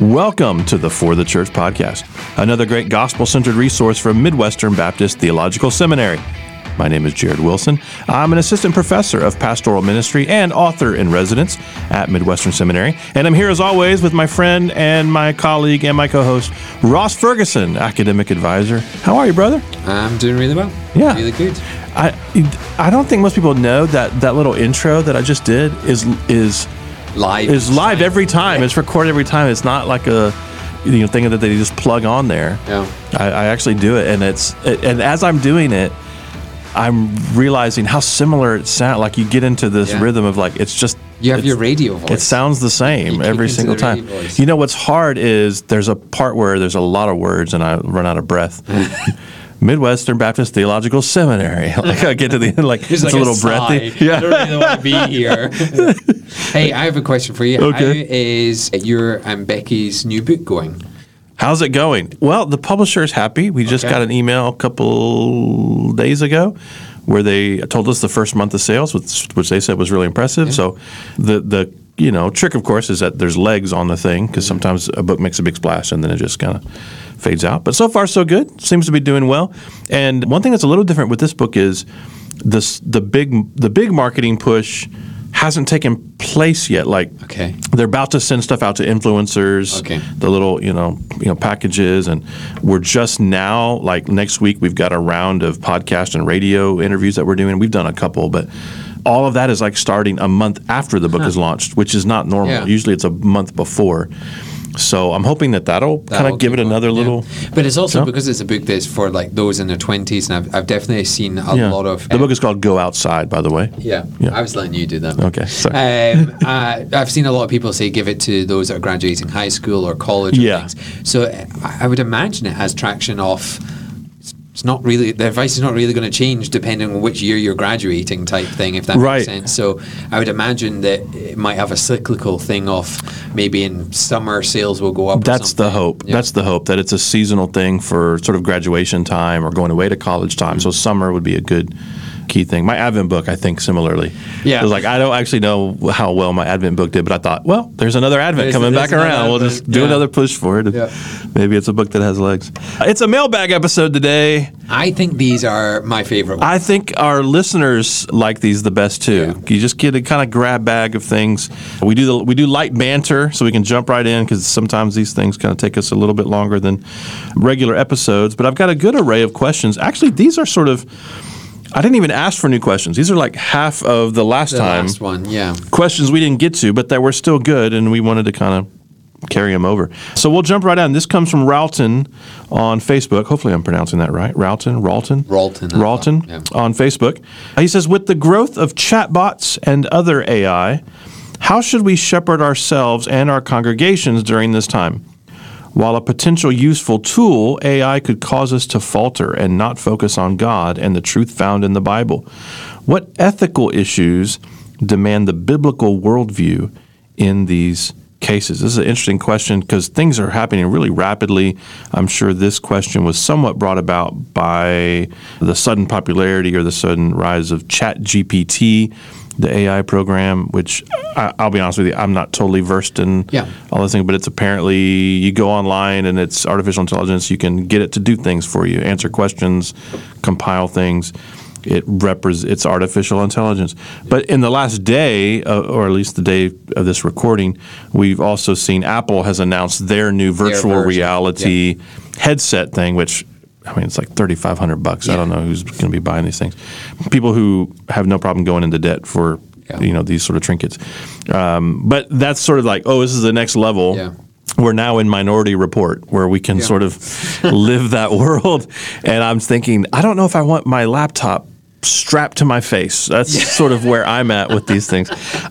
Welcome to the For the Church podcast, another great gospel centered resource from Midwestern Baptist Theological Seminary. My name is Jared Wilson. I'm an assistant professor of pastoral ministry and author in residence at Midwestern Seminary. And I'm here as always with my friend and my colleague and my co host, Ross Ferguson, academic advisor. How are you, brother? I'm doing really well. Yeah. Really good. I, I don't think most people know that that little intro that I just did is is Live. each live every time. It's recorded every time. It's not like a you know thing that they just plug on there. Yeah. I, I actually do it, and it's and as I'm doing it, I'm realizing how similar it sounds. Like you get into this Yeah. rhythm of like it's just You have it's- your radio voice. It sounds the You same kick every into single the time. radio voice. You know what's hard is there's a part where there's a lot of words and I run out of breath. Midwestern Baptist Theological Seminary. Like I get to the end, like it's, like a little breathy. I don't really want to be here. hey, I have a question for you. Okay. How is your and Becky's new book going? How's it going? Well, the publisher is happy. We just Okay. got an email a couple days ago where they told us the first month of sales, which, which they said was really impressive. So, the the you know trick, of course, is that there's legs on the thing because Mm-hmm. sometimes a book makes a big splash and then it just kind of fades out. But so far, so good. Seems to be doing well. And one thing that's a little different with this book is this the big the big marketing push hasn't taken place yet. Like Okay. they're about to send stuff out to influencers Okay. the little you know you know packages and we're just now like next week we've got a round of podcast and radio interviews that we're doing we've done a couple but all of that is like starting a month after the book is launched which is not normal Yeah. usually it's a month before so i'm hoping that that'll, kind That'll of give it another yeah. little But it's also So? because it's a book that's for like those in their twenties, and I've, I've definitely seen a yeah. lot of the book is called go outside by the way Yeah, Yeah. I was letting you do that. Okay, sorry. Um, uh, I've seen a lot of people say give it to those that are graduating high school or college. Or Yeah. Things. So I I would imagine it has traction off. It's not really the advice is not really going to change depending on which year you're graduating, type thing. If that Right. makes sense. So I would imagine that it might have a cyclical thing off. Maybe in summer sales will go up. That's the hope. Yeah. That's the hope that it's a seasonal thing for sort of graduation time or going away to college time. So summer would be a good key thing. My Advent book, I think, similarly. Yeah. It was like I don't actually know how well my Advent book did, but I thought, well, there's another Advent There's- coming there's back around. another We'll just do Yeah. another push for it. Yeah. Maybe it's a book that has legs. It's a mailbag episode today. I think these are my favorite. ones. I think our listeners like these the best too. You just get a kind of grab bag of things. We do the, we do light banter so we can jump right in because sometimes these things kind of take us a little bit longer than regular episodes. But I've got a good array of questions. Actually, these are sort of I didn't even ask for new questions. These are like half of the last the time last one, yeah. questions we didn't get to, but that were still good, and we wanted to kind of carry them over. So we'll jump right on. This comes from Ralton on Facebook. Hopefully, I'm pronouncing that right. Ralton, Ralton, Ralton, Ralton yeah. on Facebook. He says, with the growth of chatbots and other AI, how should we shepherd ourselves and our congregations during this time? While a potential useful tool, AI could cause us to falter and not focus on God and the truth found in the Bible. What ethical issues demand the biblical worldview in these cases? This is an interesting question because things are happening really rapidly. I'm sure this question was somewhat brought about by the sudden popularity or the sudden rise of ChatGPT, the AI program, which I, I'll be honest with you, I'm not totally versed in Yeah. all those things, but it's apparently you go online and it's artificial intelligence. You can get it to do things for you, answer questions, compile things. It repres it's artificial intelligence. But in the last day, uh, or at least the day of this recording, we've also seen Apple has announced their new virtual version, reality headset thing, which I mean, it's like thirty five hundred bucks. I don't know who's going to be buying these things. People who have no problem going into debt for Yeah. you know these sort of trinkets. Um, but that's sort of like, oh, this is the next level. Yeah. We're now in Minority Report, where we can Yeah. sort of live that world. And I'm thinking, I don't know if I want my laptop strapped to my face. That's sort of where I'm at with these things.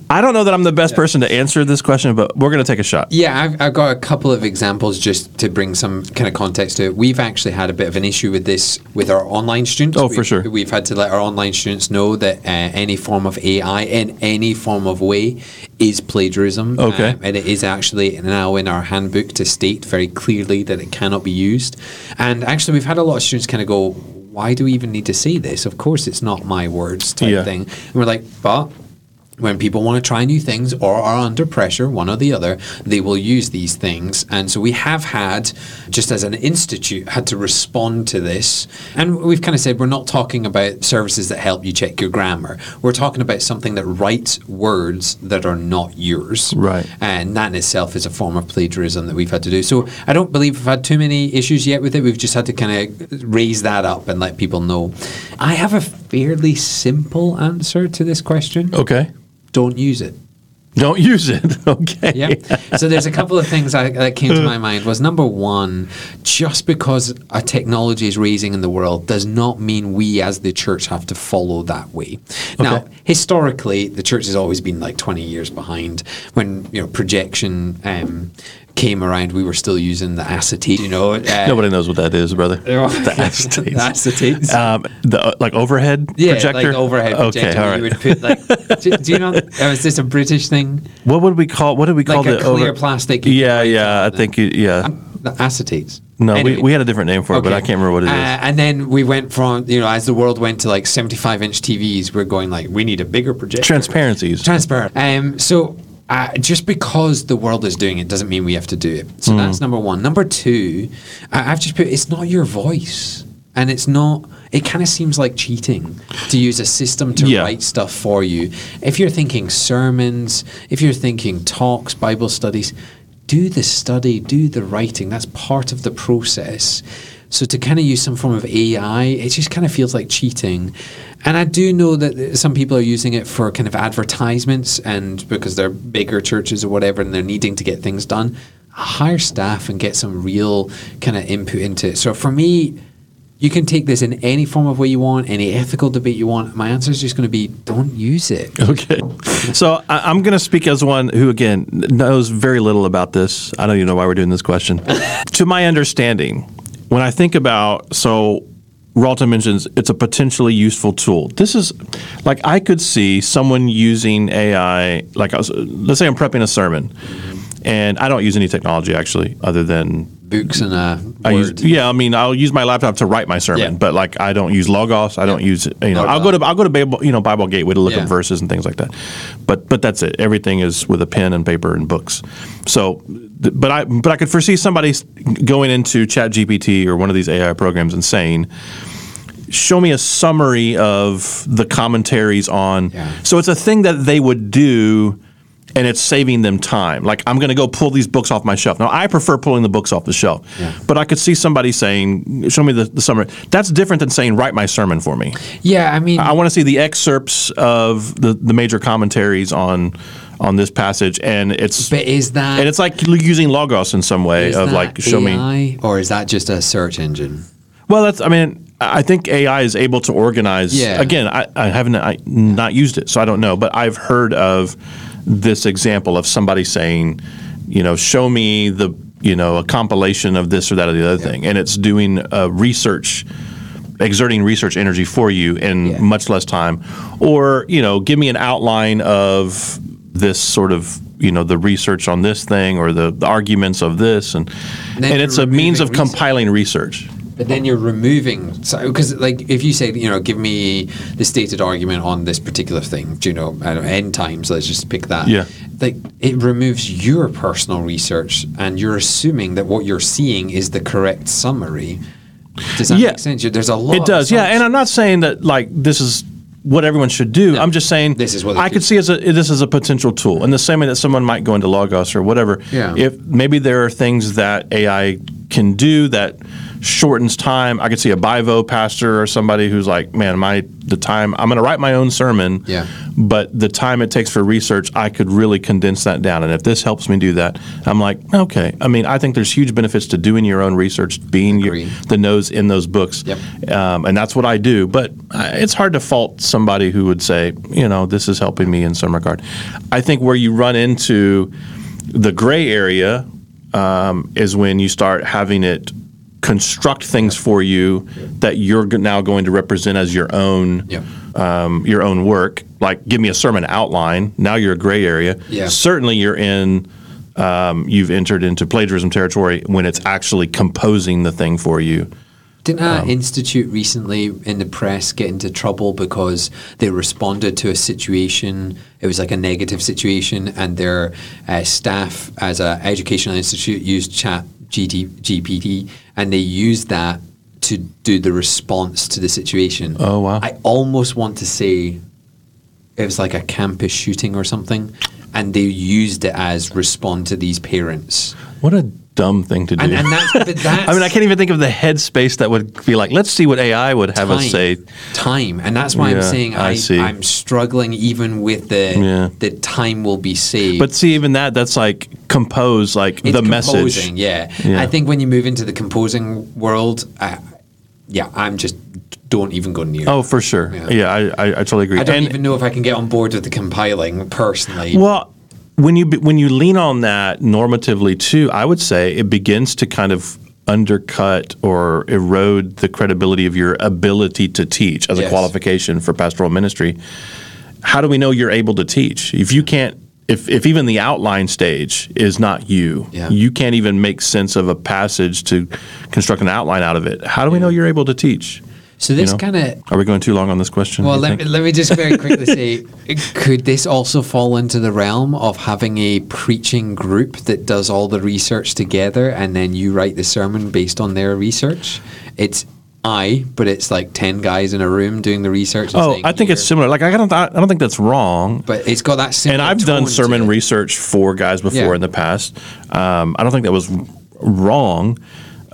I don't know that I'm the best person to answer this question, but we're going to take a shot. Yeah, I've, I've got a couple of examples just to bring some kind of context to it. We've actually had a bit of an issue with this with our online students. Oh, for We've- sure. We've had to let our online students know that uh, any form of AI in any form of way is plagiarism. Okay. Um, and it is actually now in our handbook to state very clearly that it cannot be used. And actually, we've had a lot of students kind of go, why do we even need to say this? Of course, it's not my words type Yeah. thing. And we're like, but when people want to try new things or are under pressure, one or the other, they will use these things. And so we have had, just as an institute, had to respond to this. And we've kind of said we're not talking about services that help you check your grammar. We're talking about something that writes words that are not yours. Right. And that in itself is a form of plagiarism that we've had to do. So I don't believe we've had too many issues yet with it. We've just had to kind of raise that up and let people know. I have a fairly simple answer to this question Okay. Don't use it. Don't use it. Okay. Yeah. so there's a couple of things I, that came to my mind. Was number one, just because a technology is raising in the world does not mean we as the church have to follow that way. Now, historically, the church has always been like 20 years behind. When you know projection um, came around, we were still using the acetate. You know, uh, Nobody knows what that is, brother. the acetates. acetates. Um, the uh, like overhead yeah, projector. like overhead Okay, projector. all right. You would put like, do, do you know? Uh, is this a British thing? What would we call? What did we call Like a the clear over? plastic. Yeah, yeah. I think you, yeah. The acetates. No, Anyway. we, we had a different name for it, but I can't remember what it is. Uh, and then we went from, you know, as the world went to like 75 inch TVs, we're going like, we need a bigger projector. Transparencies. Transparent. Um, so uh, just because the world is doing it doesn't mean we have to do it. So Hmm. that's number one. Number two, I I've just put it's not your voice. And it's not, it kind of seems like cheating to use a system to Yeah. write stuff for you. If you're thinking sermons, if you're thinking talks, Bible studies, do the study, do the writing. That's part of the process. So to kind of use some form of AI, it just kind of feels like cheating. And I do know that some people are using it for kind of advertisements and because they're bigger churches or whatever and they're needing to get things done. Hire staff and get some real kind of input into it. So for me, you can take this in any form of way you want, any ethical debate you want. My answer is just going to be don't use it. Okay. So I, I'm going to speak as one who, again, knows very little about this. I don't even know why we're doing this question. to my understanding, when I think about, so Ralton mentions it's a potentially useful tool. This is like I could see someone using AI, like I was, let's say I'm prepping a sermon, and I don't use any technology actually, other than Books and a I use, yeah, I mean, I'll use my laptop to write my sermon, Yeah. but like I don't use Logos. I don't use, you know, I'll go to I'll go to Bible, you know, Bible Gateway to look Yeah. up verses and things like that. But but that's it. Everything is with a pen and paper and books. So, but I but I could foresee somebody going into ChatGPT or one of these AI programs and saying. Show me a summary of the commentaries on. Yeah. So it's a thing that they would do, and it's saving them time. Like I'm going to go pull these books off my shelf. Now I prefer pulling the books off the shelf, Yeah. but I could see somebody saying, "Show me the, the summary." That's different than saying, "Write my sermon for me." Yeah, I mean, I want to see the excerpts of the, the major commentaries on on this passage, and it's but is that and it's like using logos in some way is of that like show me. Or is that just a search engine? Well, that's. I mean, I think AI is able to organize. Yeah. Again, I, I haven't I, not used it, so I don't know. But I've heard of this example of somebody saying, you know, show me the you know a compilation of this or that or the other thing, and it's doing uh, research. Exerting research energy for you in Yeah. much less time, or you know, give me an outline of this sort of you know the research on this thing or the, the arguments of this, and then and it's a means of research. compiling research. But then you're removing because, like, if you say, you know, give me the stated argument on this particular thing, do you know, I don't know, end times. Let's just pick that. Yeah. Like it removes your personal research, and you're assuming that what you're seeing is the correct summary. Does that Yeah. make sense? There's a lot. It of does, yeah. And. I'm not saying that like this is what everyone should do. I'm just saying This is what I could see as a this is a potential tool in the same way that someone might go into Logos or whatever. Yeah. If maybe there are things that AI can do that shortens time. I could see a Bivo pastor or somebody who's like, man, my the time I'm going to write my own sermon. Yeah. But the time it takes for research, I could really condense that down. And if this helps me do that, I'm like, okay. I mean, I think there's huge benefits to doing your own research, being your, the nose in those books. Yep. Um, and that's what I do. But it's hard to fault somebody who would say, you know, this is helping me in some regard. I think where you run into the gray area um, is when you start having it construct things for you that you're now going to represent as your own Yep. um, your own work. Like, give me a sermon outline. Now you're a gray area. Yeah. Certainly, you're in. Um, you've entered into plagiarism territory when it's actually composing the thing for you Didn't an institute recently in the press get into trouble because they responded to a situation? It was like a negative situation, and their uh, staff, as an educational institute, used Chat GT, GPT, and they used that to do the response to the situation. Oh, wow. I almost want to say it was like a campus shooting or something, and they used it as respond to these parents. What a dumb thing to do. And, and that's, that's I mean, I can't even think of the headspace that would be like, let's see what AI would have us say. time, and that's why Yeah, I'm saying I I. I'm struggling even with the Yeah. the time will be saved. But see, even that, that's like compose, like it's the message. composing, yeah. Yeah. I think when you move into the composing world, uh, yeah, I'm just don't even go near. Oh, that. for sure. Yeah. Yeah, I, I, I totally agree. I don't And- even know if I can get on board with the compiling personally. Well, when you when you lean on that normatively too, I would say it begins to kind of undercut or erode the credibility of your ability to teach as a qualification for pastoral ministry. How do we know you're able to teach if you can't? If, if even the outline stage is not you, Yeah. you can't even make sense of a passage to construct an outline out of it. How do we know you're able to teach? So You this know? kind of Are we going too long on this question? Well, let me, let me just very quickly say could this also fall into the realm of having a preaching group that does all the research together and then you write the sermon based on their research? It's I, but it's like 10 guys in a room doing the research. and Oh, saying, I think it's similar. Like I don't, I don't think that's wrong. But it's got that similar and I've done sermon research for guys before Yeah. in the past. Um, I don't think that was wrong,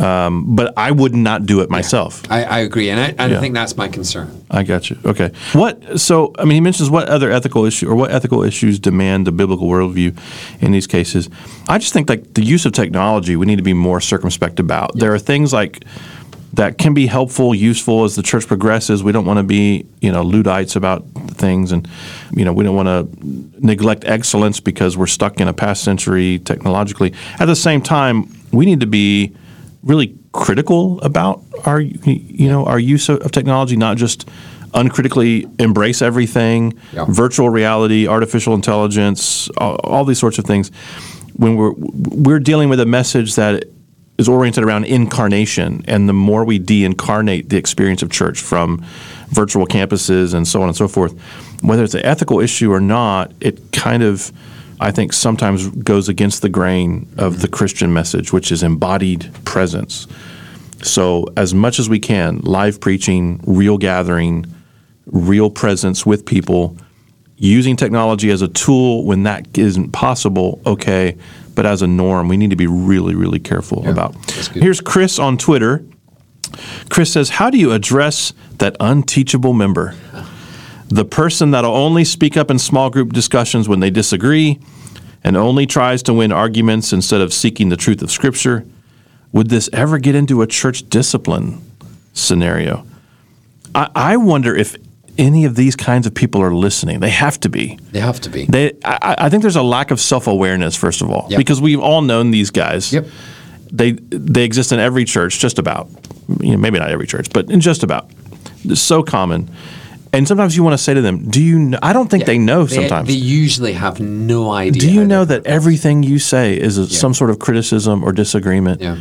um, but I would not do it myself. I, I agree, and, I, and Yeah. Think that's my concern. I got you. Okay. What? So, I mean, he mentions what other ethical issue or what ethical issues demand the biblical worldview in these cases. I just think like the use of technology, we need to be more circumspect about. There are things like that can be helpful, useful as the church progresses. We don't want to be, you know, Luddites about things, and you know, we don't want to neglect excellence because we're stuck in a past century technologically. At the same time, we need to be really critical about our, you know, our use of, of technology, not just uncritically embrace everything, Yeah. virtual reality, artificial intelligence, all, all these sorts of things. When we're we're dealing with a message that is oriented around incarnation, and the more we de-incarnate the experience of church from virtual campuses and so on and so forth, whether it's an ethical issue or not, it kind of I think sometimes goes against the grain of the Christian message, which is embodied presence. So, as much as we can, live preaching, real gathering, real presence with people, using technology as a tool when that isn't possible, okay. But as a norm, we need to be really, really careful about. Here's Chris on Twitter. Chris says, How do you address that unteachable member? The person that'll only speak up in small group discussions when they disagree and only tries to win arguments instead of seeking the truth of Scripture. Would this ever get into a church discipline scenario? I, I wonder if any of these kinds of people are listening. They have to be. They have to be. They, I, I think there's a lack of self awareness, first of all, Yep. because we've all known these guys. Yep. They they exist in every church, just about. You know, maybe not every church, but in just about. It's so common, and sometimes you want to say to them, "Do you?" Know? I don't think they know. Sometimes. they usually have no idea. Do you know that everything you say is a, some sort of criticism or disagreement? Yeah.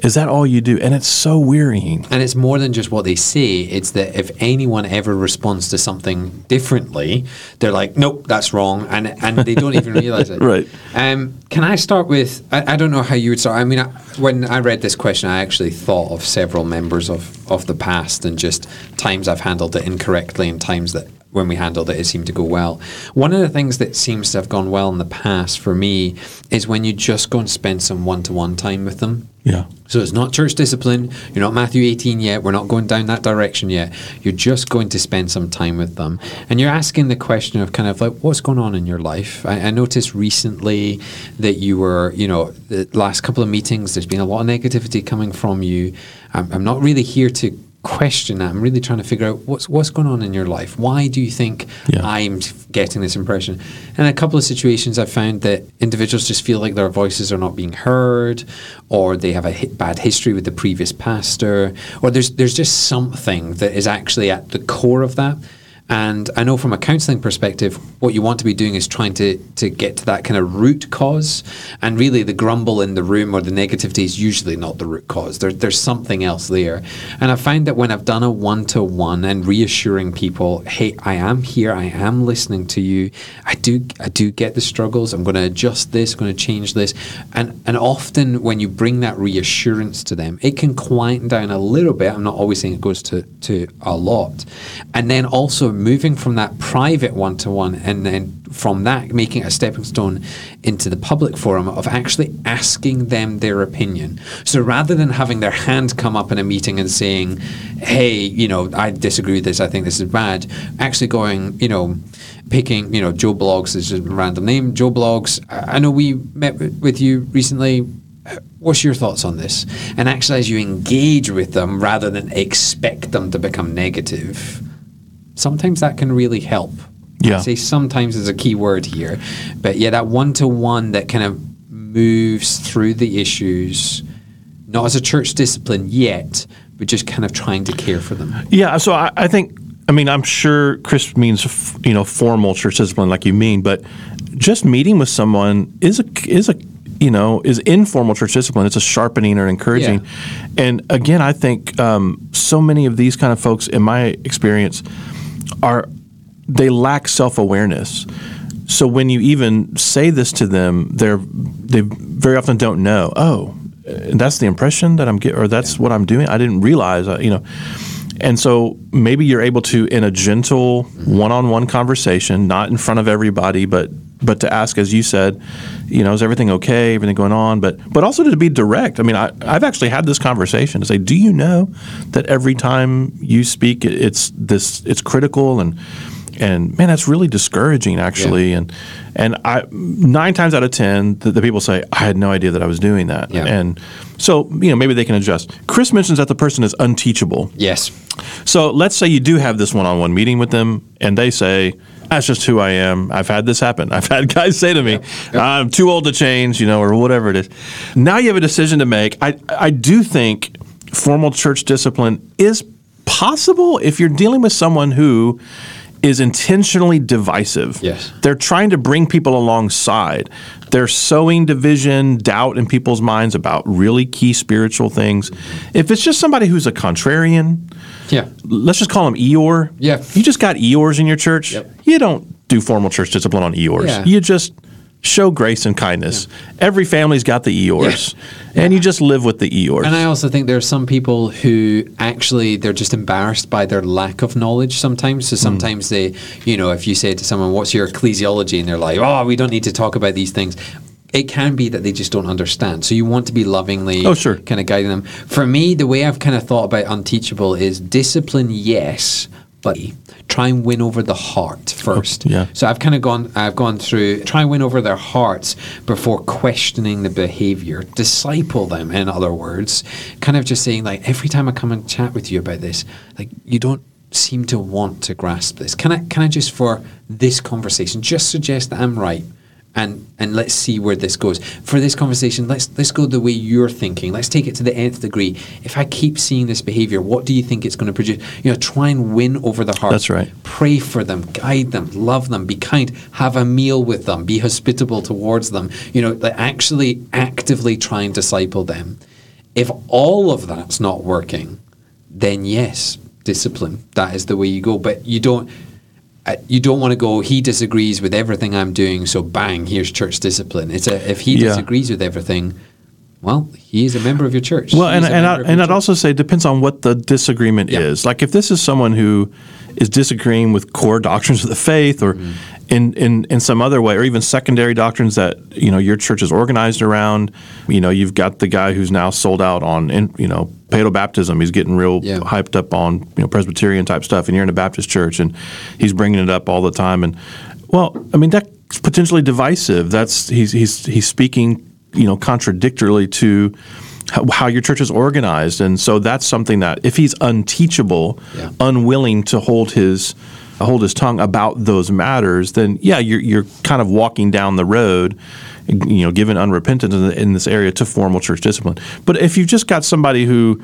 Is that all you do? And it's so wearying. And it's more than just what they say. It's that if anyone ever responds to something differently, they're like, "Nope, that's wrong," and and they don't even realize it. Right. Um, can I start with? I, I don't know how you would start. I mean, I, when I read this question, I actually thought of several members of of the past and just times I've handled it incorrectly and times that when we handled it, it seemed to go well. One of the things that seems to have gone well in the past for me is when you just go and spend some one to one time with them. Yeah. So it's not church discipline. You're not Matthew 18 yet. We're not going down that direction yet. You're just going to spend some time with them. And you're asking the question of kind of like, what's going on in your life? I, I noticed recently that you were, you know, the last couple of meetings, there's been a lot of negativity coming from you. I'm, I'm not really here to question that. I'm really trying to figure out what's what's going on in your life. Why do you think Yeah. I'm getting this impression? And a couple of situations I've found that individuals just feel like their voices are not being heard, or they have a hi- bad history with the previous pastor, or there's there's just something that is actually at the core of that. And I know from a counseling perspective, what you want to be doing is trying to, to get to that kind of root cause. And really, the grumble in the room or the negativity is usually not the root cause. There, there's something else there. And I find that when I've done a one to one and reassuring people, hey, I am here, I am listening to you. I do, I do get the struggles. I'm going to adjust this, I'm going to change this. And and often when you bring that reassurance to them, it can quieten down a little bit. I'm not always saying it goes to to a lot. And then also moving from that private one to one and then from that making a stepping stone into the public forum of actually asking them their opinion. So rather than having their hand come up in a meeting and saying, hey, you know, I disagree with this, I think this is bad, actually going, you know, picking, you know, Joe Bloggs is just a random name. Joe Bloggs, I know we met with you recently. What's your thoughts on this? And actually, as you engage with them rather than expect them to become negative, sometimes that can really help. Yeah. I say sometimes is a key word here, but yeah, that one to one that kind of moves through the issues, not as a church discipline yet, but just kind of trying to care for them. Yeah, so I, I think I mean I'm sure Chris means you know formal church discipline like you mean, but just meeting with someone is a is a you know is informal church discipline. It's a sharpening or encouraging, and again I think um, so many of these kind of folks in my experience are they lack self awareness. So when you even say this to them, they're they very often don't know. Oh, that's the impression that I'm getting, or that's what I'm doing. I didn't realize, uh, you know. And so maybe you're able to, in a gentle one-on-one conversation, not in front of everybody, but but to ask, as you said, you know, is everything okay? Everything going on? But but also to be direct. I mean, I, I've actually had this conversation to say, do you know that every time you speak, it's this, it's critical and and man, that's really discouraging actually. And and I nine times out of ten, the, the people say, I had no idea that I was doing that. Yeah. And so you know maybe they can adjust. Chris mentions that the person is unteachable. Yes. So let's say you do have this one-on-one meeting with them, and they say, "That's just who I am. I've had this happen. I've had guys say to me, I'm too old to change, you know, or whatever it is." Now you have a decision to make. I I do think formal church discipline is possible if you're dealing with someone who is intentionally divisive. Yes. They're trying to bring people alongside. They're sowing division, doubt in people's minds about really key spiritual things. If it's just somebody who's a contrarian, Yeah. let's just call them Eeyore. Yeah. You just got Eeyores in your church. Yep. You don't do formal church discipline on Eeyores. Yeah. You just show grace and kindness. Every family's got the Eeyores. And you just live with the Eeyores. And I also think there are some people who actually they're just embarrassed by their lack of knowledge sometimes. Hmm. So sometimes they, you know, if you say to someone, "What's your ecclesiology?" and they're like, "Oh, we don't need to talk about these things." It can be that they just don't understand. So you want to be lovingly Oh, sure. kind of guiding them. For me, the way I've kind of thought about unteachable is discipline, yes, try and win over the heart oh, first. Oh, yeah. So I've kind of gone I've gone through try and win over their hearts before questioning the behavior. Disciple them, in other words. Kind of just saying like every time I come and chat with you about this, like you don't seem to want to grasp this. Can I can I just for this conversation just suggest that I'm right? And and let's see where this goes. For this conversation, let's let's go the way you're thinking. Let's take it to the nth degree. If I keep seeing this behavior, what do you think it's going to produce? You know, try and win over the heart. That's right. Pray for them, guide them, love them, be kind, have a meal with them, be hospitable towards them. You know, like actually actively try and disciple them. If all of that's not working, then yes, discipline. That is the way you go. But you don't. You don't want to go. He disagrees with everything I'm doing, so bang, here's church discipline. It's a if he Yeah. disagrees with everything, well, he is a member of your church. Well, and, and, I, and I'd church. also say it depends on what the disagreement Yeah. is. Like if this is someone who is disagreeing with core doctrines of the faith or Mm-hmm. in, in, in some other way, or even secondary doctrines that, you know, your church is organized around, you know, you've got the guy who's now sold out on, in, you know, paedo baptism. He's getting real Yeah. hyped up on, you know, Presbyterian type stuff and you're in a Baptist church and he's bringing it up all the time. And well, I mean, that's potentially divisive. That's, he's, he's, he's speaking, you know, contradictorily to, how- how your church is organized. And so that's something that if he's unteachable, Yeah. unwilling to hold his hold his tongue about those matters, then yeah, you're you're kind of walking down the road, you know, given unrepentance in, in this area to formal church discipline. But if you've just got somebody who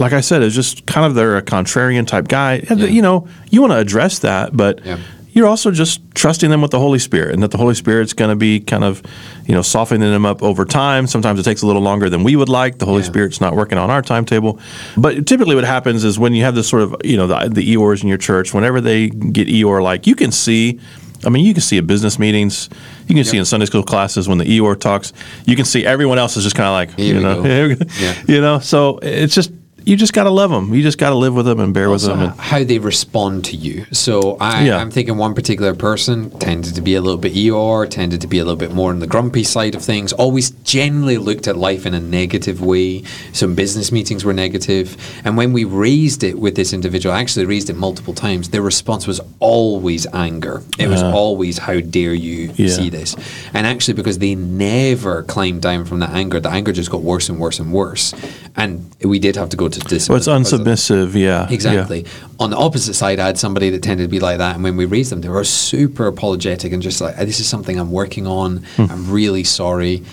like I said, is just kind of they're a contrarian type guy. Yeah. You know, you want to address that, but Yeah. you're also just trusting them with the Holy Spirit, and that the Holy Spirit's going to be kind of, you know, softening them up over time. Sometimes it takes a little longer than we would like. The Holy Yeah. Spirit's not working on our timetable. But typically, what happens is when you have this sort of, you know, the, the Eeyores in your church, whenever they get Eeyore like, you can see. I mean, you can see at business meetings, you can see in Sunday school classes when the Eeyore talks. You can see everyone else is just kind of like, Here you know, go. here we go. Yeah. you know. So it's just you just got to love them. You just got to live with them and bear also with them. And, how they respond to you. So I, Yeah. I'm thinking one particular person tended to be a little bit ER, tended to be a little bit more on the grumpy side of things. Always generally looked at life in a negative way. Some business meetings were negative, and when we raised it with this individual, I actually raised it multiple times. Their response was always anger. It was always, "How dare you Yeah. see this?" And actually, because they never climbed down from that anger, the anger just got worse and worse and worse. And we did have to go to discipline. well, it's unsubmissive. Yeah, Exactly. On the opposite side, I had somebody that tended to be like that, and when we raised them, they were super apologetic and just like, "This is something I'm working on. Hmm. I'm really sorry."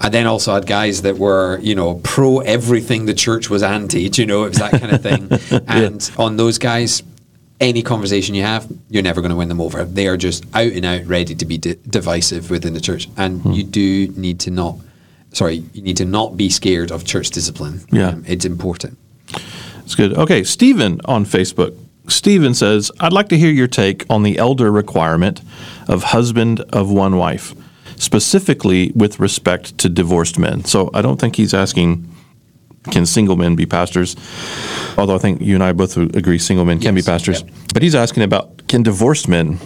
And then also had guys that were, you know, pro everything the church was anti. do You know, it was that kind of thing. And on those guys, any conversation you have, you're never going to win them over. They are just out and out ready to be di- divisive within the church, and Hmm. you do need to not. Sorry, you need to not be scared of church discipline. Yeah. Um, it's important. It's good. Okay, Stephen on Facebook. Stephen says, I'd like to hear your take on the elder requirement of husband of one wife, specifically with respect to divorced men. So I don't think he's asking, can single men be pastors? Although I think you and I both agree single men can Yes, be pastors. yep. But he's asking about, can divorced men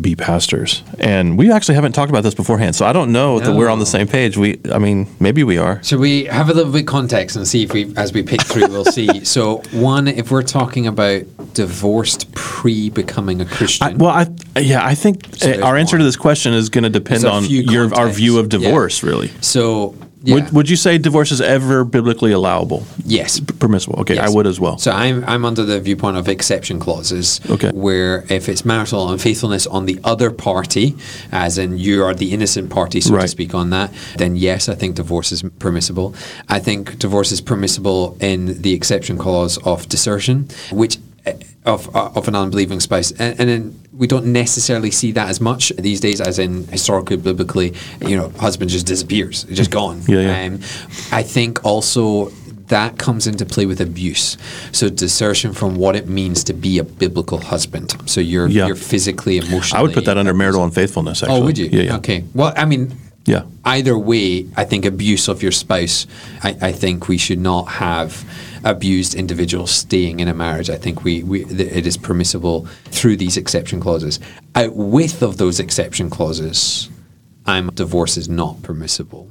be pastors? And we actually haven't talked about this beforehand, so I don't know that we're on the same page. We, I mean, maybe we are. So we have a little bit of context and see if we, as we pick through, we'll see. So one, if we're talking about divorced pre becoming a Christian, I, well, I yeah, I think there's our answer one. to this question is going to depend on your our view of Yeah. divorce, really. so yeah, Would would you say divorce is ever biblically allowable, yes. P- permissible? Okay, I would as well. So I'm I'm under the viewpoint of exception clauses. Okay. Where if it's marital unfaithfulness on the other party, as in you are the innocent party, so to speak, on that, then yes, I think divorce is permissible. I think divorce is permissible in the exception clause of desertion, which eh, of uh, of an unbelieving spouse, and, and then we don't necessarily see that as much these days, as in historically, biblically, you know, husband just disappears, just gone. Yeah, yeah. Um, I think also that comes into play with abuse. So desertion from what it means to be a biblical husband. So you're Yeah. you're physically, emotionally. I would put that under marital unfaithfulness. Actually. Oh, would you? Yeah, yeah. Okay. Well, I mean, Yeah. Either way, I think abuse of your spouse. I, I think we should not have abused individuals staying in a marriage. I think we, we it is permissible through these exception clauses. Out with of those exception clauses, I'm divorce is not permissible.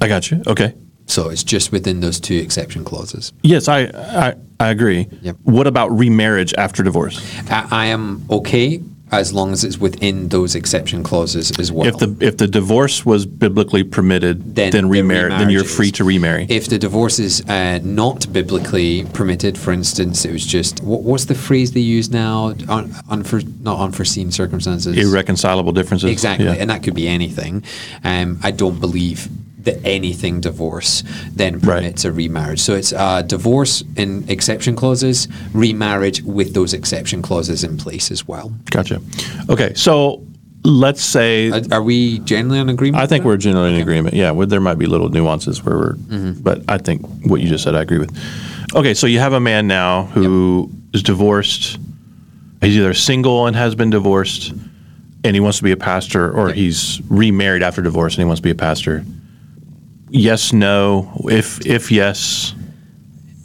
I got you. Okay. So it's just within those two exception clauses. Yes, I I, I agree. Yep. What about remarriage after divorce? I, I am okay as long as it's within those exception clauses as well. If the if the divorce was biblically permitted, then, Then the remarry, then you're free to remarry. if the divorce is uh, not biblically permitted, for instance, it was just what, what's the phrase they use now? Un, unfor, not unforeseen circumstances. Irreconcilable differences. Exactly, Yeah. and that could be anything. Um, I don't believe that anything divorce then Right. permits a remarriage. So it's uh, divorce in exception clauses, remarriage with those exception clauses in place as well. Gotcha. Okay, so let's say Are, are we generally in agreement? I think we're generally in agreement. Yeah, well, there might be little nuances where we're, Mm-hmm. but I think what you just said, I agree with. Okay, so you have a man now who is divorced. He's either single and has been divorced, and he wants to be a pastor, or he's remarried after divorce and he wants to be a pastor. Yes, no. If if yes,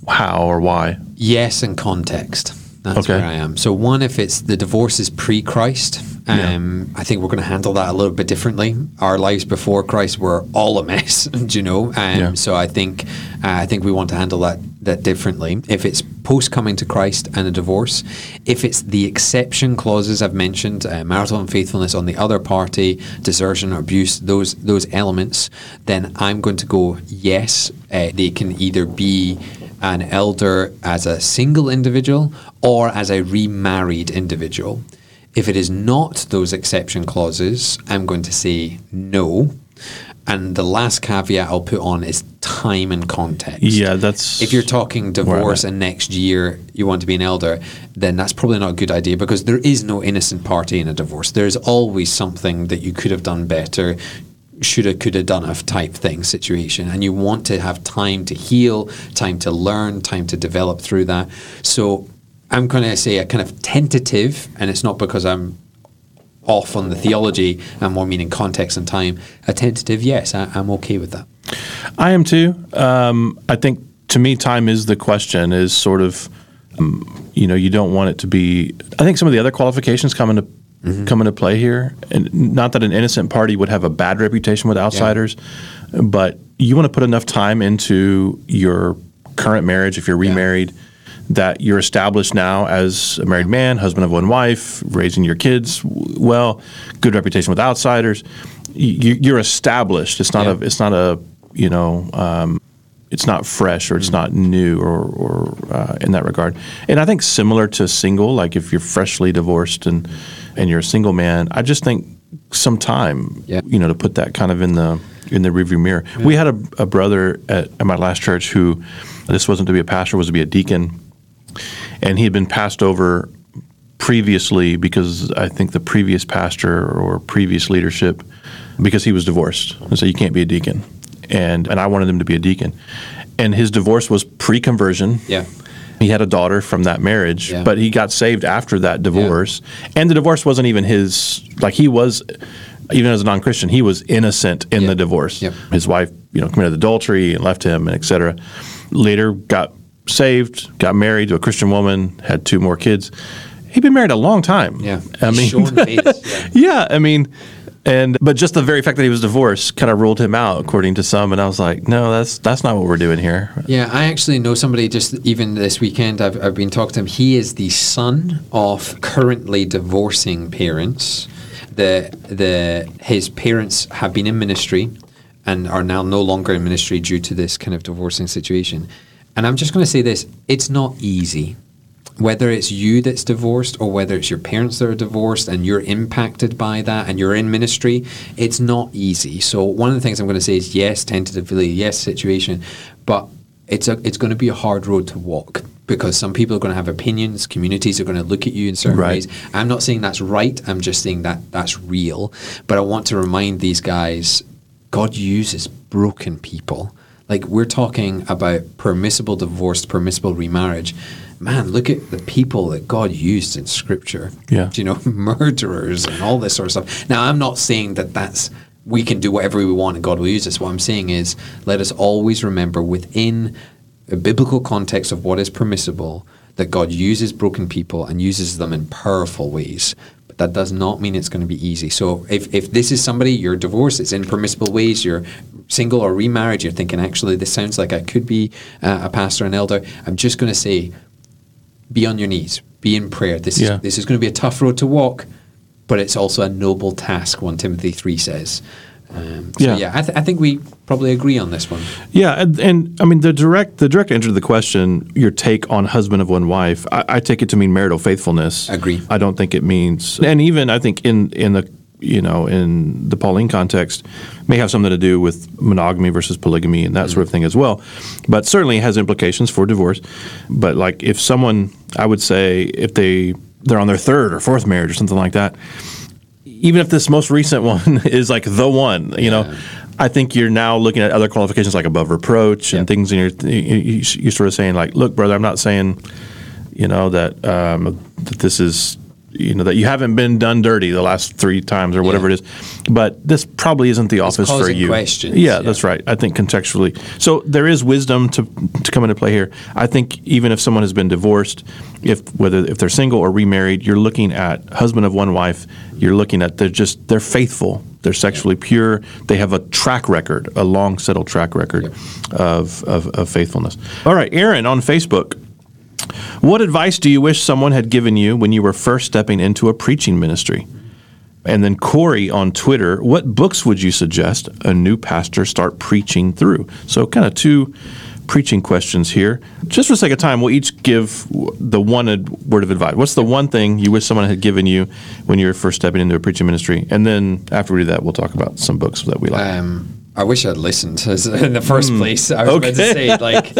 how or why? Yes, and context. That's Okay. where I am. So one, if it's the divorce is pre-Christ, um, I think we're going to handle that a little bit differently. Our lives before Christ were all a mess, do you know? Um, Yeah. So I think uh, I think we want to handle that that differently. If it's post coming to Christ and a divorce, if it's the exception clauses I've mentioned, uh, marital unfaithfulness on the other party, desertion or abuse, those those elements, then I'm going to go yes. Uh, they can either be an elder as a single individual or as a remarried individual. If it is not those exception clauses, I'm going to say no. And the last caveat I'll put on is time and context. Yeah, that's If you're talking divorce and next year you want to be an elder, then that's probably not a good idea because there is no innocent party in a divorce. There's always something that you could have done better, shoulda, coulda, done a type thing situation. And you want to have time to heal, time to learn, time to develop through that. So I'm going to say a kind of tentative, and it's not because I'm off on the theology, I'm more meaning context and time. A tentative, yes, I, I'm okay with that. I am too. Um, I think to me, time is the question. Is sort of, um, you know, you don't want it to be. I think some of the other qualifications come into come into play here, and not that an innocent party would have a bad reputation with outsiders, but you want to put enough time into your current marriage if you're remarried. That you're established now as a married man, husband of one wife, raising your kids well, good reputation with outsiders. You, you're established. It's not Yeah. a. It's not a. You know. Um, it's not fresh or it's not new or, or uh, in that regard. And I think similar to single, like if you're freshly divorced and and you're a single man, I just think some time, Yeah. you know, to put that kind of in the in the rearview mirror. We had a, a brother at, at my last church who this wasn't to be a pastor, was to be a deacon, and he had been passed over previously because I think the previous pastor or previous leadership because he was divorced. And so you can't be a deacon. And and I wanted him to be a deacon. And his divorce was pre-conversion. Yeah. he had a daughter from that marriage Yeah. but he got saved after that divorce. And the divorce wasn't even his like he was even as a non-christian he was innocent in Yeah. the divorce his wife you know committed adultery and left him and etc later got saved got married to a christian woman had two more kids he'd been married a long time Yeah. i mean. Yeah. yeah, I mean, and but just the very fact that he was divorced kind of ruled him out, according to some. And I was like, no, that's that's not what we're doing here. Yeah, I actually know somebody just even this weekend. I've, I've been talking to him. He is the son of currently divorcing parents. The the his parents have been in ministry and are now no longer in ministry due to this kind of divorcing situation. And I'm just going to say this: it's not easy. Whether it's you that's divorced or whether it's your parents that are divorced and you're impacted by that and you're in ministry, it's not easy. So one of the things I'm going to say is yes, tentatively, yes, situation, but it's a it's going to be a hard road to walk because some people are going to have opinions, communities are going to look at you in certain Right. ways. I'm not saying that's right. I'm just saying that that's real. But I want to remind these guys, God uses broken people. Like we're talking about permissible divorce, permissible remarriage. Man, look at the people that God used in Scripture. Yeah. you know, murderers and all this sort of stuff. Now, I'm not saying that that's we can do whatever we want and God will use us. What I'm saying is, let us always remember within a biblical context of what is permissible that God uses broken people and uses them in powerful ways. That does not mean it's going to be easy. So if, if this is somebody, you're divorced, it's in permissible ways, you're single or remarried, you're thinking, actually, this sounds like I could be uh, a pastor an elder, I'm just going to say, be on your knees, be in prayer. This Yeah. is this is going to be a tough road to walk, but it's also a noble task. One Timothy three says. Um, so Yeah. yeah, I, th- I think we probably agree on this one. Yeah, and, and I mean the direct the direct answer to the question, your take on husband of one wife, I, I take it to mean marital faithfulness. Agree. I don't think it means, and even I think in in the you know in the Pauline context, may have something to do with monogamy versus polygamy and that sort of thing as well, but certainly has implications for divorce. But like if someone, I would say if they they're on their third or fourth marriage or something like that, even if this most recent one is like the one, you know, I think you're now looking at other qualifications like above reproach and things, and you're, you- you're sort of saying like, look, brother, I'm not saying, you know, that um, that this is, you know, that you haven't been done dirty the last three times or whatever Yeah. it is, but this probably isn't the office for you. questions, Yeah, yeah. that's right. I think contextually, so there is wisdom to to come into play here. I think even if someone has been divorced, if whether if they're single or remarried, you're looking at husband of one wife. You're looking at they're just they're faithful. They're sexually pure. They have a track record, a long settled track record of, of of faithfulness. All right, Aaron on Facebook. What advice do you wish someone had given you when you were first stepping into a preaching ministry? And then Corey on Twitter, what books would you suggest a new pastor start preaching through? So, kind of two preaching questions here. Just for the sake of time, we'll each give the one word of advice. What's the one thing you wish someone had given you when you were first stepping into a preaching ministry? And then after we do that, we'll talk about some books that we like. Um, I wish I'd listened in the first place. I was about to say, like,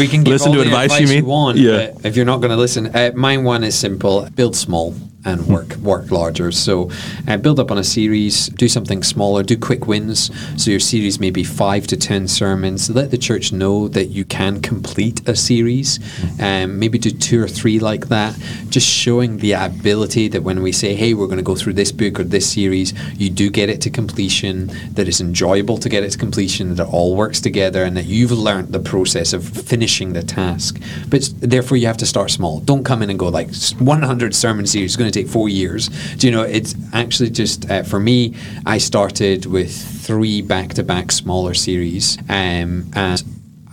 we can give Listen all to the advice, advice, you you, want, Yeah. but if you're not going to listen, uh, mine one is simple: build small and work work larger. So, uh, build up on a series, do something smaller, do quick wins. So your series may be five to ten sermons. Let the church know that you can complete a series. Um, maybe do two or three like that. Just showing the ability that when we say, "Hey, we're going to go through this book or this series," you do get it to completion. That it's enjoyable to get it to completion. That it all works together, and that you've learnt the process of finishing the task. But therefore, you have to start small. Don't come in and go like s- 100 sermon series is going to take four years. Do you know? It's actually just uh, for me. I started with three back-to-back smaller series, um, and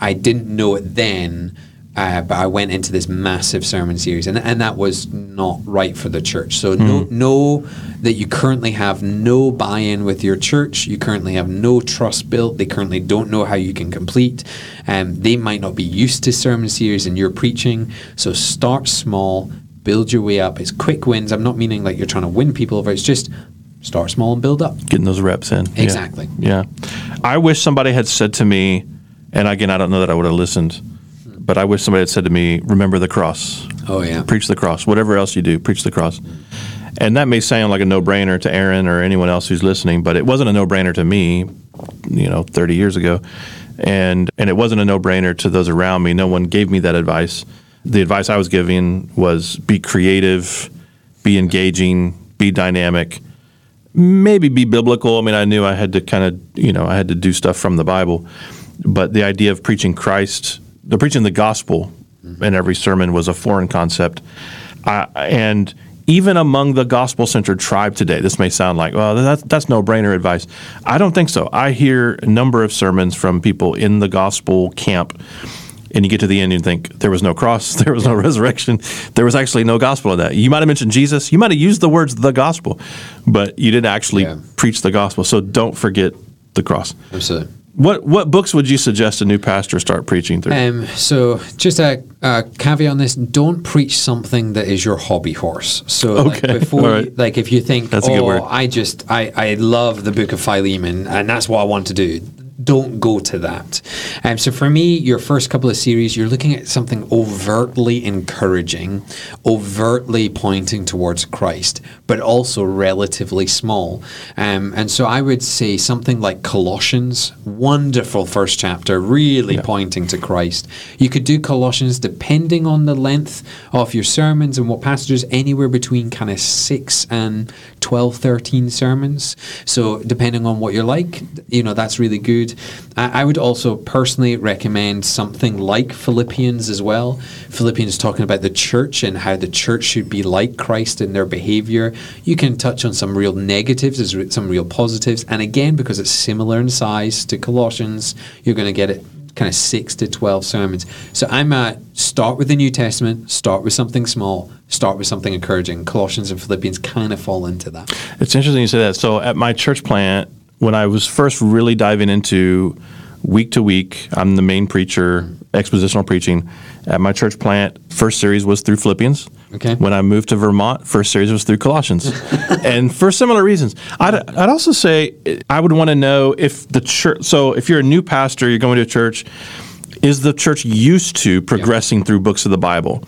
I didn't know it then. Uh, but I went into this massive sermon series, and, and that was not right for the church. So know, know that you currently have no buy-in with your church. You currently have no trust built. They currently don't know how you can complete. Um, they might not be used to sermon series and you're preaching. So start small, build your way up. It's quick wins. I'm not meaning like you're trying to win people over. It's just start small and build up. Getting those reps in. Yeah. Exactly. Yeah. I wish somebody had said to me, and again, I don't know that I would have listened, but I wish somebody had said to me, remember the cross. Oh yeah. Preach the cross. Whatever else you do, preach the cross. And that may sound like a no brainer to Aaron or anyone else who's listening, but it wasn't a no brainer to me, you know, 30 years ago. And, and it wasn't a no brainer to those around me. No one gave me that advice. The advice I was giving was be creative, be engaging, be dynamic, maybe be biblical. I mean, I knew I had to kind of, you know, I had to do stuff from the Bible, but the idea of preaching Christ, the preaching the gospel in every sermon was a foreign concept. And even among the gospel centered tribe today, this may sound like, well, that's, that's no brainer advice. I don't think so. I hear a number of sermons from people in the gospel camp and you get to the end and you think there was no cross, there was no resurrection, there was actually no gospel in that. You might have mentioned Jesus, you might have used the words the gospel, but you didn't actually Yeah. preach the gospel. So don't forget the cross. Absolutely. What what books would you suggest a new pastor start preaching through? Um, so, just a, a caveat on this: don't preach something that is your hobby horse. So, Okay, like before, all you, like if you think, That's a oh, good word. I just I I love the Book of Philemon, and that's what I want to do. Don't go to that. Um, so for me, your first couple of series, you're looking at something overtly encouraging, overtly pointing towards Christ, but also relatively small. Um, and so I would say something like Colossians, wonderful first chapter, really pointing to Christ. You could do Colossians depending on the length of your sermons and what passages, anywhere between kind of six and 12, 13 sermons. So depending on what you're like, you know, that's really good. I, I would also personally recommend something like Philippians as well. Philippians talking about the church and how the church should be like Christ in their behavior. You can touch on some real negatives, as some real positives. And again, because it's similar in size to Colossians, you're going to get it kind of six to 12 sermons. So I might uh, start with the New Testament, start with something small, start with something encouraging. Colossians and Philippians kind of fall into that. It's interesting you say that. So at my church plant, when I was first really diving into week to week, I'm the main preacher, expositional preaching. At my church plant, first series was through Philippians. Okay. When I moved to Vermont, first series was through Colossians, and for similar reasons. I'd, I'd also say I would want to know if the church. So if you're a new pastor, you're going to a church. Is the church used to progressing through books of the Bible?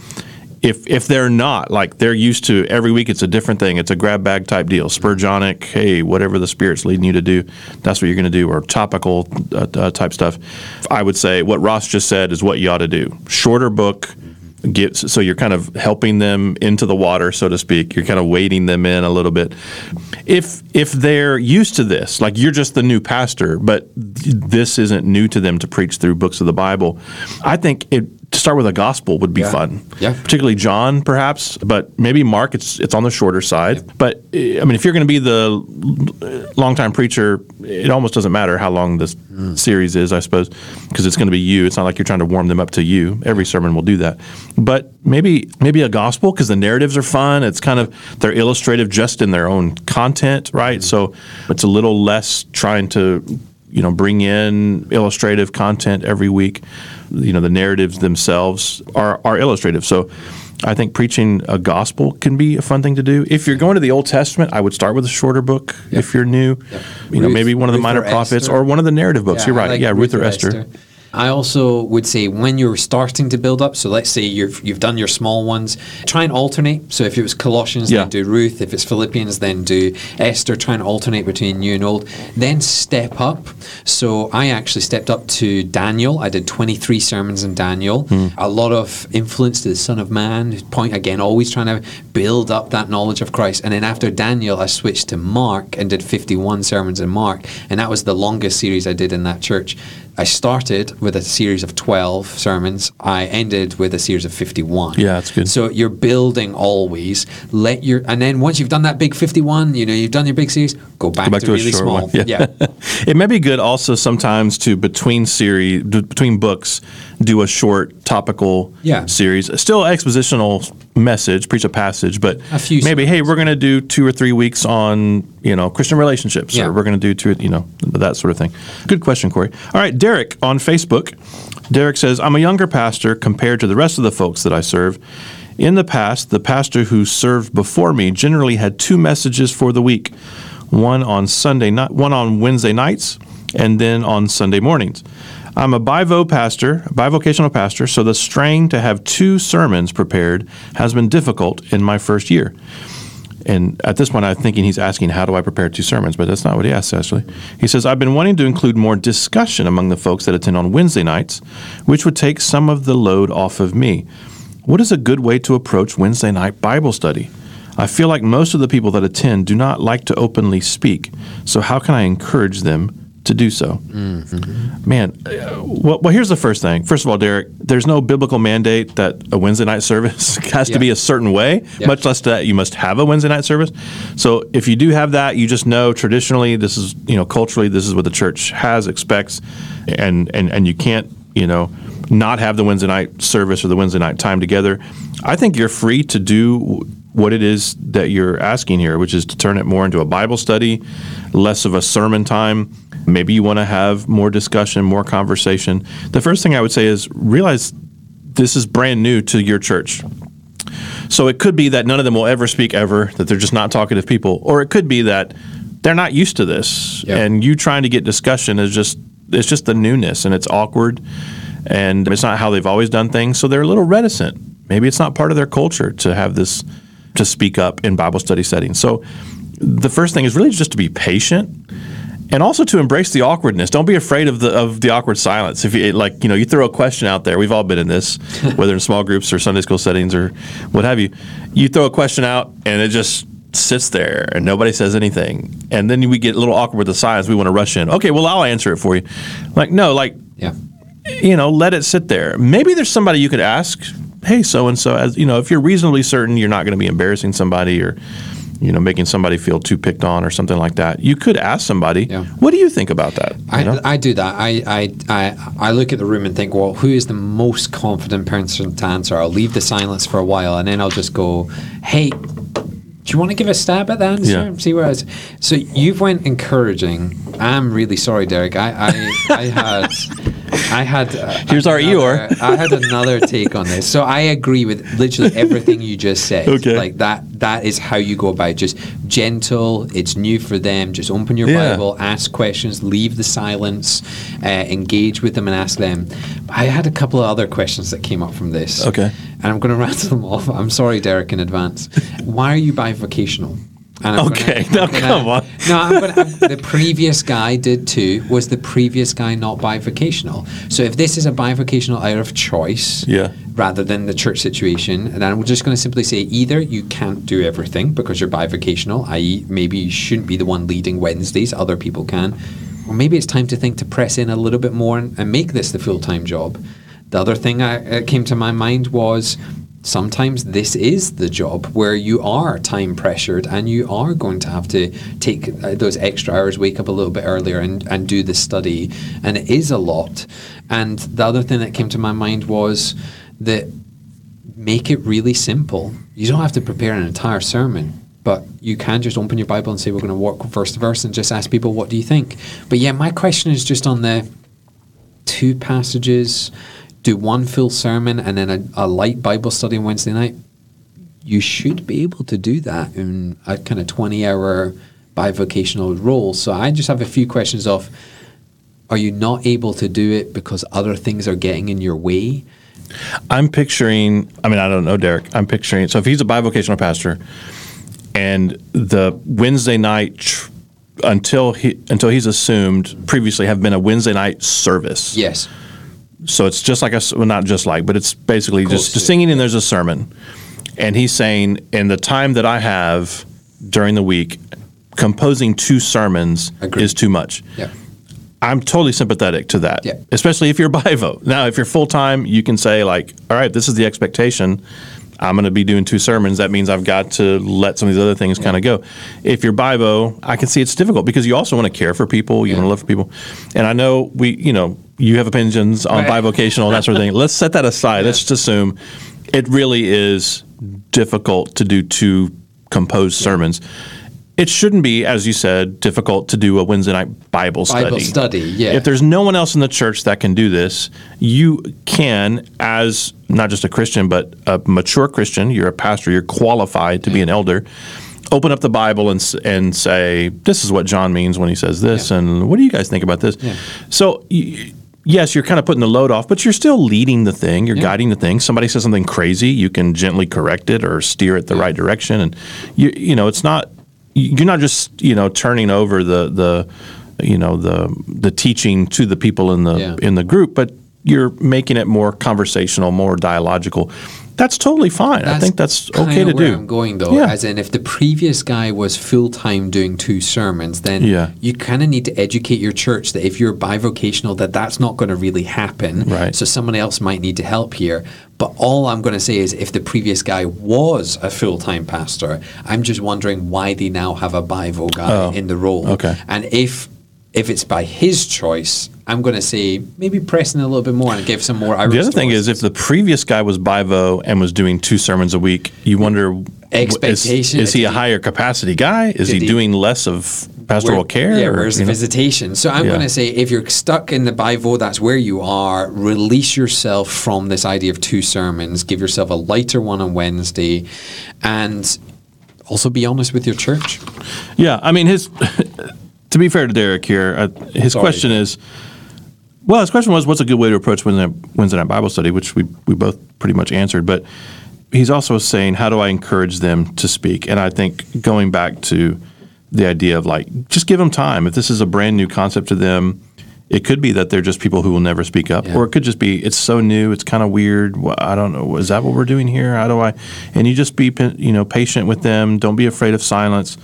If if they're not like they're used to every week it's a different thing. It's a grab bag type deal. Spurgeonic hey whatever the spirit's leading you to do that's what you're going to do or topical uh, uh, type stuff. I would say what ross just said is what you ought to do. Shorter book get so you're kind of helping them into the water so to speak. You're kind of wading them in a little bit. If if they're used to this like you're just the new pastor but this isn't new to them to preach through books of the bible i think it to start with a gospel would be Yeah. fun Yeah. particularly John, perhaps, but maybe Mark. It's it's on the shorter side. But eh, I mean, if you're going to be the longtime preacher, it almost doesn't matter how long this series is, I suppose, because it's going to be you. It's not like you're trying to warm them up to you. Every sermon will do that. But maybe maybe a gospel because the narratives are fun. It's kind of they're illustrative just in their own content, right? So it's a little less trying to you know bring in illustrative content every week you know the narratives themselves are, are illustrative so I think preaching a gospel can be a fun thing to do. If you're going to the Old Testament, I would start with a shorter book. If you're new, you know, Ruth- maybe one of the Ruth minor or prophets Esther. or one of the narrative books. you're right. like yeah, Ruth or Esther. I also would say when you're starting to build up, so let's say you've you've done your small ones, try and alternate. So if it was Colossians, Yeah. then do Ruth. If it's Philippians, then do Esther. Try and alternate between new and old. Then step up. So I actually stepped up to Daniel. I did 23 sermons in Daniel. Hmm. A lot of influence to the Son of Man. Point again, always trying to build up that knowledge of Christ. And then after Daniel, I switched to Mark and did 51 sermons in Mark, and that was the longest series I did in that church. I started with a series of 12 sermons. I ended with a series of 51. Yeah, that's good. So you're building always. Let your and then once you've done that big 51, you know, you've done your big series, go back, Go back to, to a really short small. one. Yeah. it may be good also sometimes to between series between books do a short topical Yeah. series. Still expositional message, preach a passage, but A few maybe hey, we're going to do two or three weeks on you know Christian relationships, Yeah. or we're going to do two you know that sort of thing. Good question, Corey. All right, Derek on Facebook. Derek says, "I'm a younger pastor compared to the rest of the folks that I serve." In the past, the pastor who served before me generally had two messages for the week one on Sunday night, one on Wednesday nights, and then on Sunday mornings. I'm a bivo pastor, a bivocational pastor, so the strain to have two sermons prepared has been difficult in my first year. And at this point, I'm thinking he's asking, How do I prepare two sermons? But that's not what he asked, actually. He says, I've been wanting to include more discussion among the folks that attend on Wednesday nights, which would take some of the load off of me. What is a good way to approach Wednesday night Bible study? I feel like most of the people that attend do not like to openly speak. So, how can I encourage them to do so? Man, uh, well, well, here's the first thing. First of all, Derek, there's no biblical mandate that a Wednesday night service has Yeah. to be a certain way, Yeah. much less that you must have a Wednesday night service. So if you do have that, you just know traditionally this is, you know, culturally this is what the church has, expects, and and and you can't, you know, not have the Wednesday night service or the Wednesday night time together. I think you're free to do what it is that you're asking here, which is to turn it more into a Bible study, less of a sermon time. Maybe you want to have more discussion, more conversation. The first thing I would say is realize this is brand new to your church. So it could be that none of them will ever speak ever, that they're just not talkative people, or it could be that they're not used to this, Yeah. and you trying to get discussion is just it's just the newness and it's awkward, and it's not how they've always done things, so they're a little reticent. Maybe it's not part of their culture to have this to speak up in Bible study settings. So the first thing is really just to be patient and also to embrace the awkwardness. Don't be afraid of the of the awkward silence. If you like, you know, you throw a question out there. We've all been in this, whether in small groups or Sunday school settings or what have you. You throw a question out, and it just sits there, and nobody says anything. And then we get a little awkward with the silence. We want to rush in. Okay, well, I'll answer it for you. Like, no, like Yeah. you know, let it sit there. Maybe there's somebody you could ask, hey, so and so, as you know, if you're reasonably certain you're not going to be embarrassing somebody or, you know, making somebody feel too picked on or something like that, you could ask somebody, Yeah. what do you think about that? I, know? I do that. I, I, I, I look at the room and think, well, who is the most confident person to answer? I'll leave the silence for a while and then I'll just go, hey, do you want to give a stab at the answer? Yeah. See where it's. So you've went encouraging. I'm really sorry, Derek. I, I, I had, I had. Uh, Here's our another- Eeyore. I had another take on this. So I agree with literally everything you just said. Okay. Like that. That is how you go about. it. Just gentle. It's new for them. Just open your Yeah. Bible, ask questions, leave the silence, uh, engage with them, and ask them. I had a couple of other questions that came up from this. Okay. And I'm going to rattle them off. I'm sorry, Derek, in advance. Why are you bivocational? And Okay, now come on. No, gonna, the previous guy did too. Was the previous guy not bivocational? So if this is a bivocational out of choice, Yeah. rather than the church situation, then I'm just going to simply say either you can't do everything because you're bivocational, i.e., maybe you shouldn't be the one leading Wednesdays, other people can, or maybe it's time to think to press in a little bit more and, and make this the full time job. The other thing I, that came to my mind was sometimes this is the job where you are time pressured and you are going to have to take uh, those extra hours, wake up a little bit earlier and, and do the study. And it is a lot. And the other thing that came to my mind was that make it really simple. You don't have to prepare an entire sermon. But you can just open your Bible and say, We're going to walk verse to verse and just ask people, What do you think? But yeah, my question is just on the two passages, do one full sermon and then a, a light Bible study on Wednesday night. you should be able to do that in a kind of 20 hour bivocational role. So I just have a few questions of are you not able to do it because other things are getting in your way? I'm picturing, I mean, I don't know, Derek. I'm picturing, so if he's a bivocational pastor and the Wednesday night tr- until he until he's assumed previously have been a Wednesday night service. Yes. So it's just like a well, not just like, but it's basically Close just to- singing and there's a sermon, and he's saying in the time that I have during the week, composing two sermons Agreed. is too much. Yeah. I'm totally sympathetic to that, Yeah. especially if you're bivo. Now, if you're full time, you can say like, "All right, this is the expectation. I'm going to be doing two sermons. That means I've got to let some of these other things kind of go." If you're bivo, I can see it's difficult because you also want to care for people, you want to love for people, and I know we, you know, you have opinions on Right. bivocational that sort of thing. Let's set that aside. Let's just assume it really is difficult to do two composed sermons. It shouldn't be, as you said, difficult to do a Wednesday night Bible study. Bible study, yeah. If there's no one else in the church that can do this, you can, as not just a Christian, but a mature Christian, you're a pastor, you're qualified to be an elder, open up the Bible and, and say, this is what John means when he says this, and what do you guys think about this? So, y- yes, you're kind of putting the load off, but you're still leading the thing, you're guiding the thing. Somebody says something crazy, you can gently correct it or steer it the right direction. And, you, you know, it's not, you're not just, you know, turning over the, the, you know the the teaching to the people in the Yeah. in the group, but you're making it more conversational, more dialogical. That's totally fine. I think that's okay to where do. I'm going though, Yeah. as in if the previous guy was full time doing two sermons, then Yeah. you kind of need to educate your church that if you're bivocational, that that's not going to really happen. Right. So someone else might need to help here. But all I'm going to say is, if the previous guy was a full time pastor, I'm just wondering why they now have a bivo guy Oh, in the role. okay. And if if it's by his choice, I'm going to say maybe press in a little bit more and give some more. the other thing is, if the previous guy was Bivo and was doing two sermons a week, you wonder w- is, Expectation, is he a higher capacity guy? Is he, he- doing less of pastoral Where- care? Yeah, or, where's the know? visitation? So I'm Yeah. going to say if you're stuck in the Bivo, that's where you are. Release yourself from this idea of two sermons. Give yourself a lighter one on Wednesday, and also be honest with your church. Yeah, I mean, his. To be fair to Derek here, uh, his Sorry. question is, well, his question was, what's a good way to approach Wednesday night, Wednesday night Bible study, which we we both pretty much answered. But he's also saying, how do I encourage them to speak? And I think going back to the idea of like, just give them time. If this is a brand new concept to them. It could be that they're just people who will never speak up, Yeah. or it could just be it's so new, it's kind of weird. I don't know. Is that what we're doing here? How do I? And you just be you know patient with them. Don't be afraid of silence.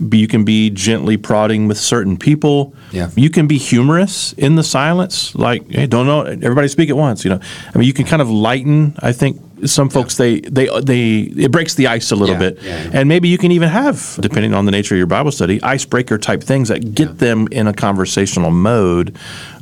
You can be gently prodding with certain people. Yeah. You can be humorous in the silence, like, hey, don't know, everybody speak at once. You know, I mean, you can kind of lighten. I think some folks they they they it breaks the ice a little Yeah, bit, yeah. and maybe you can even have, depending on the nature of your Bible study, icebreaker type things that get them in a conversational mode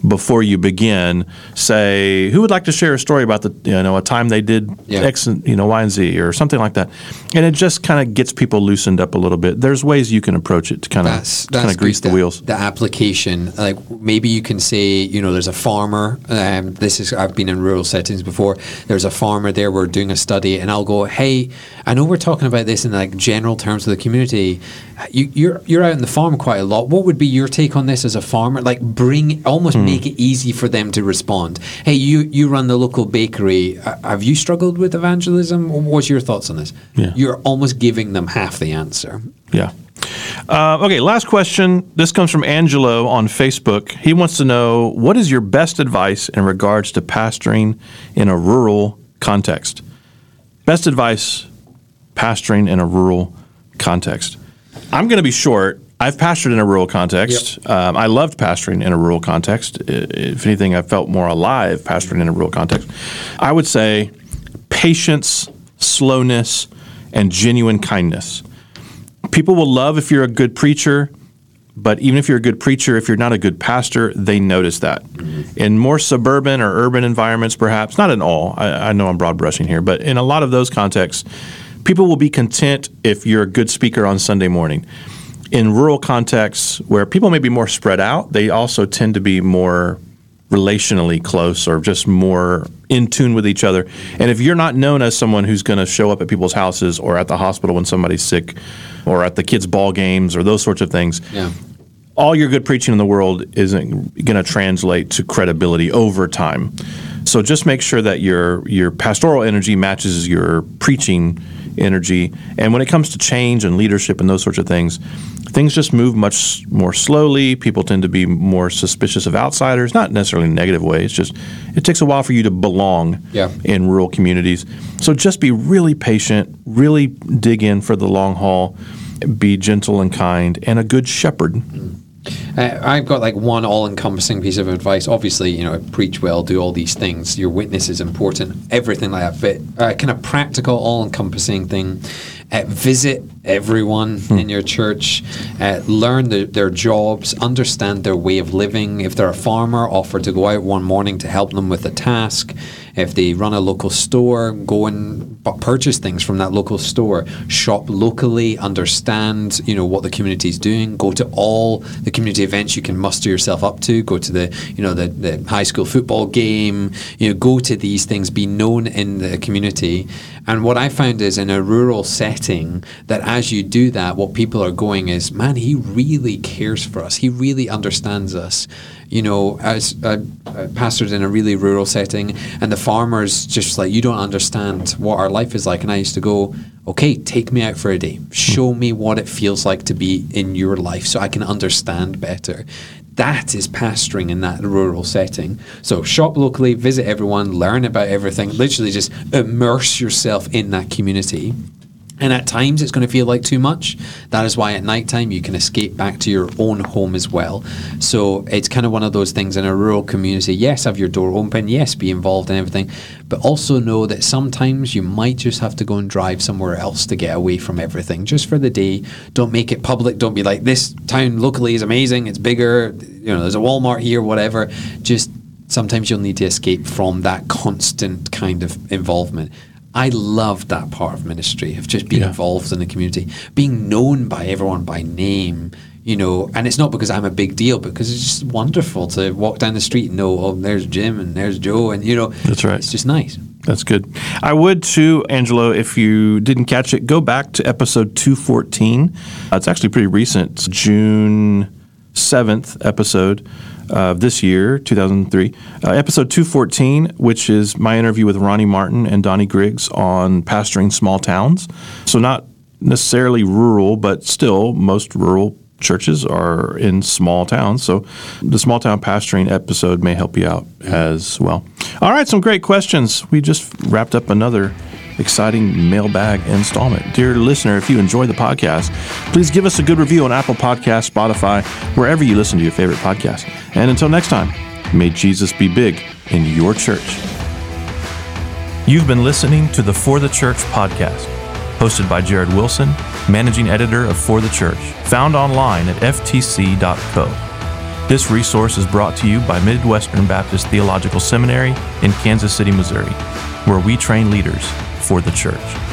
before you begin. Say, who would like to share a story about the you know a time they did Yeah. X and you know Y and Z or something like that, and it just kind of gets people loosened up a little bit. There's ways you can approach it to kind of kind of grease good, the wheels. The application, like maybe you can say, you know, there's a farmer. Um, this is I've been in rural settings before. There's a farmer there. We're doing a study, and I'll go, hey, I know we're talking about this in like general terms of the community. You, you're you're out in the farm quite a lot. What would be your take on this as a farmer? Like, bring almost Hmm. Make it easy for them to respond. Hey, you you run the local bakery. Uh, have you struggled with evangelism? What's your thoughts on this? Yeah. You're almost giving them half the answer. Yeah. Uh, okay, last question. This comes from Angelo on Facebook. He wants to know what is your best advice in regards to pastoring in a rural context? Best advice pastoring in a rural context. I'm going to be short. I've pastored in a rural context. Um, I loved pastoring in a rural context. If anything, I felt more alive pastoring in a rural context. I would say patience, slowness, and genuine kindness people will love if you're a good preacher, but even if you're a good preacher, if you're not a good pastor, they notice that. In more suburban or urban environments, perhaps, not in all, I, I know I'm broad brushing here, but in a lot of those contexts, people will be content if you're a good speaker on Sunday morning. In rural contexts where people may be more spread out, they also tend to be more relationally close or just more in tune with each other. And if you're not known as someone who's going to show up at people's houses or at the hospital when somebody's sick or at the kids' ball games or those sorts of things, Yeah. all your good preaching in the world isn't going to translate to credibility over time. So just make sure that your your pastoral energy matches your preaching energy. And when it comes to change and leadership and those sorts of things, things just move much more slowly. People tend to be more suspicious of outsiders, not necessarily in a negative way. It's just it takes a while for you to belong Yeah. in rural communities. So just be really patient, really dig in for the long haul, be gentle and kind, and a good shepherd. Mm. Uh, I've got like one all-encompassing piece of advice. Obviously, you know, preach well, do all these things. Your witness is important, everything like that. But uh, kind of practical, all-encompassing thing. Uh, visit everyone in your church. Uh, learn the, their jobs. Understand their way of living. If they're a farmer, offer to go out one morning to help them with a task. If they run a local store, go and purchase things from that local store. Shop locally. Understand, you know, what the community is doing. Go to all the community events you can muster yourself up to. Go to the, you know, the, the high school football game. You know, go to these things. Be known in the community. And what I found is in a rural setting that as you do that, what people are going is, man, he really cares for us. He really understands us. You know, as I, I in a really rural setting, and the farmers just like, you don't understand what our life is like. And I used to go, okay, take me out for a day. Show me what it feels like to be in your life so I can understand better. That is pastoring in that rural setting. So shop locally, visit everyone, learn about everything, literally just immerse yourself in that community. And at times it's going to feel like too much. That is why at nighttime you can escape back to your own home as well. So it's kind of one of those things in a rural community. Yes, have your door open. Yes, be involved in everything. But also know that sometimes you might just have to go and drive somewhere else to get away from everything just for the day. Don't make it public. Don't be like, this town locally is amazing. It's bigger. You know, there's a Walmart here, whatever. Just sometimes you'll need to escape from that constant kind of involvement. I loved that part of ministry of just being Yeah. involved in the community, being known by everyone by name, you know. And it's not because I'm a big deal, but because it's just wonderful to walk down the street and know, oh, there's Jim and there's Joe, and you know, That's right. It's just nice. That's good. I would too, Angelo, if you didn't catch it, go back to episode 214. Uh, it's actually pretty recent. It's June 7th episode of this year, 2003. Uh, episode 214, which is my interview with Ronnie Martin and Donnie Griggs on pastoring small towns. So, not necessarily rural, but still, most rural churches are in small towns. So the small town pastoring episode may help you out as well. All right, some great questions. We just wrapped up another exciting mailbag installment. Dear listener, if you enjoy the podcast, please give us a good review on Apple Podcasts, Spotify, wherever you listen to your favorite podcast. And until next time, may Jesus be big in your church. You've been listening to the For the Church podcast, hosted by Jared Wilson, managing editor of For the Church, found online at ftc.co. This resource is brought to you by Midwestern Baptist Theological Seminary in Kansas City, Missouri, where we train leaders for the church.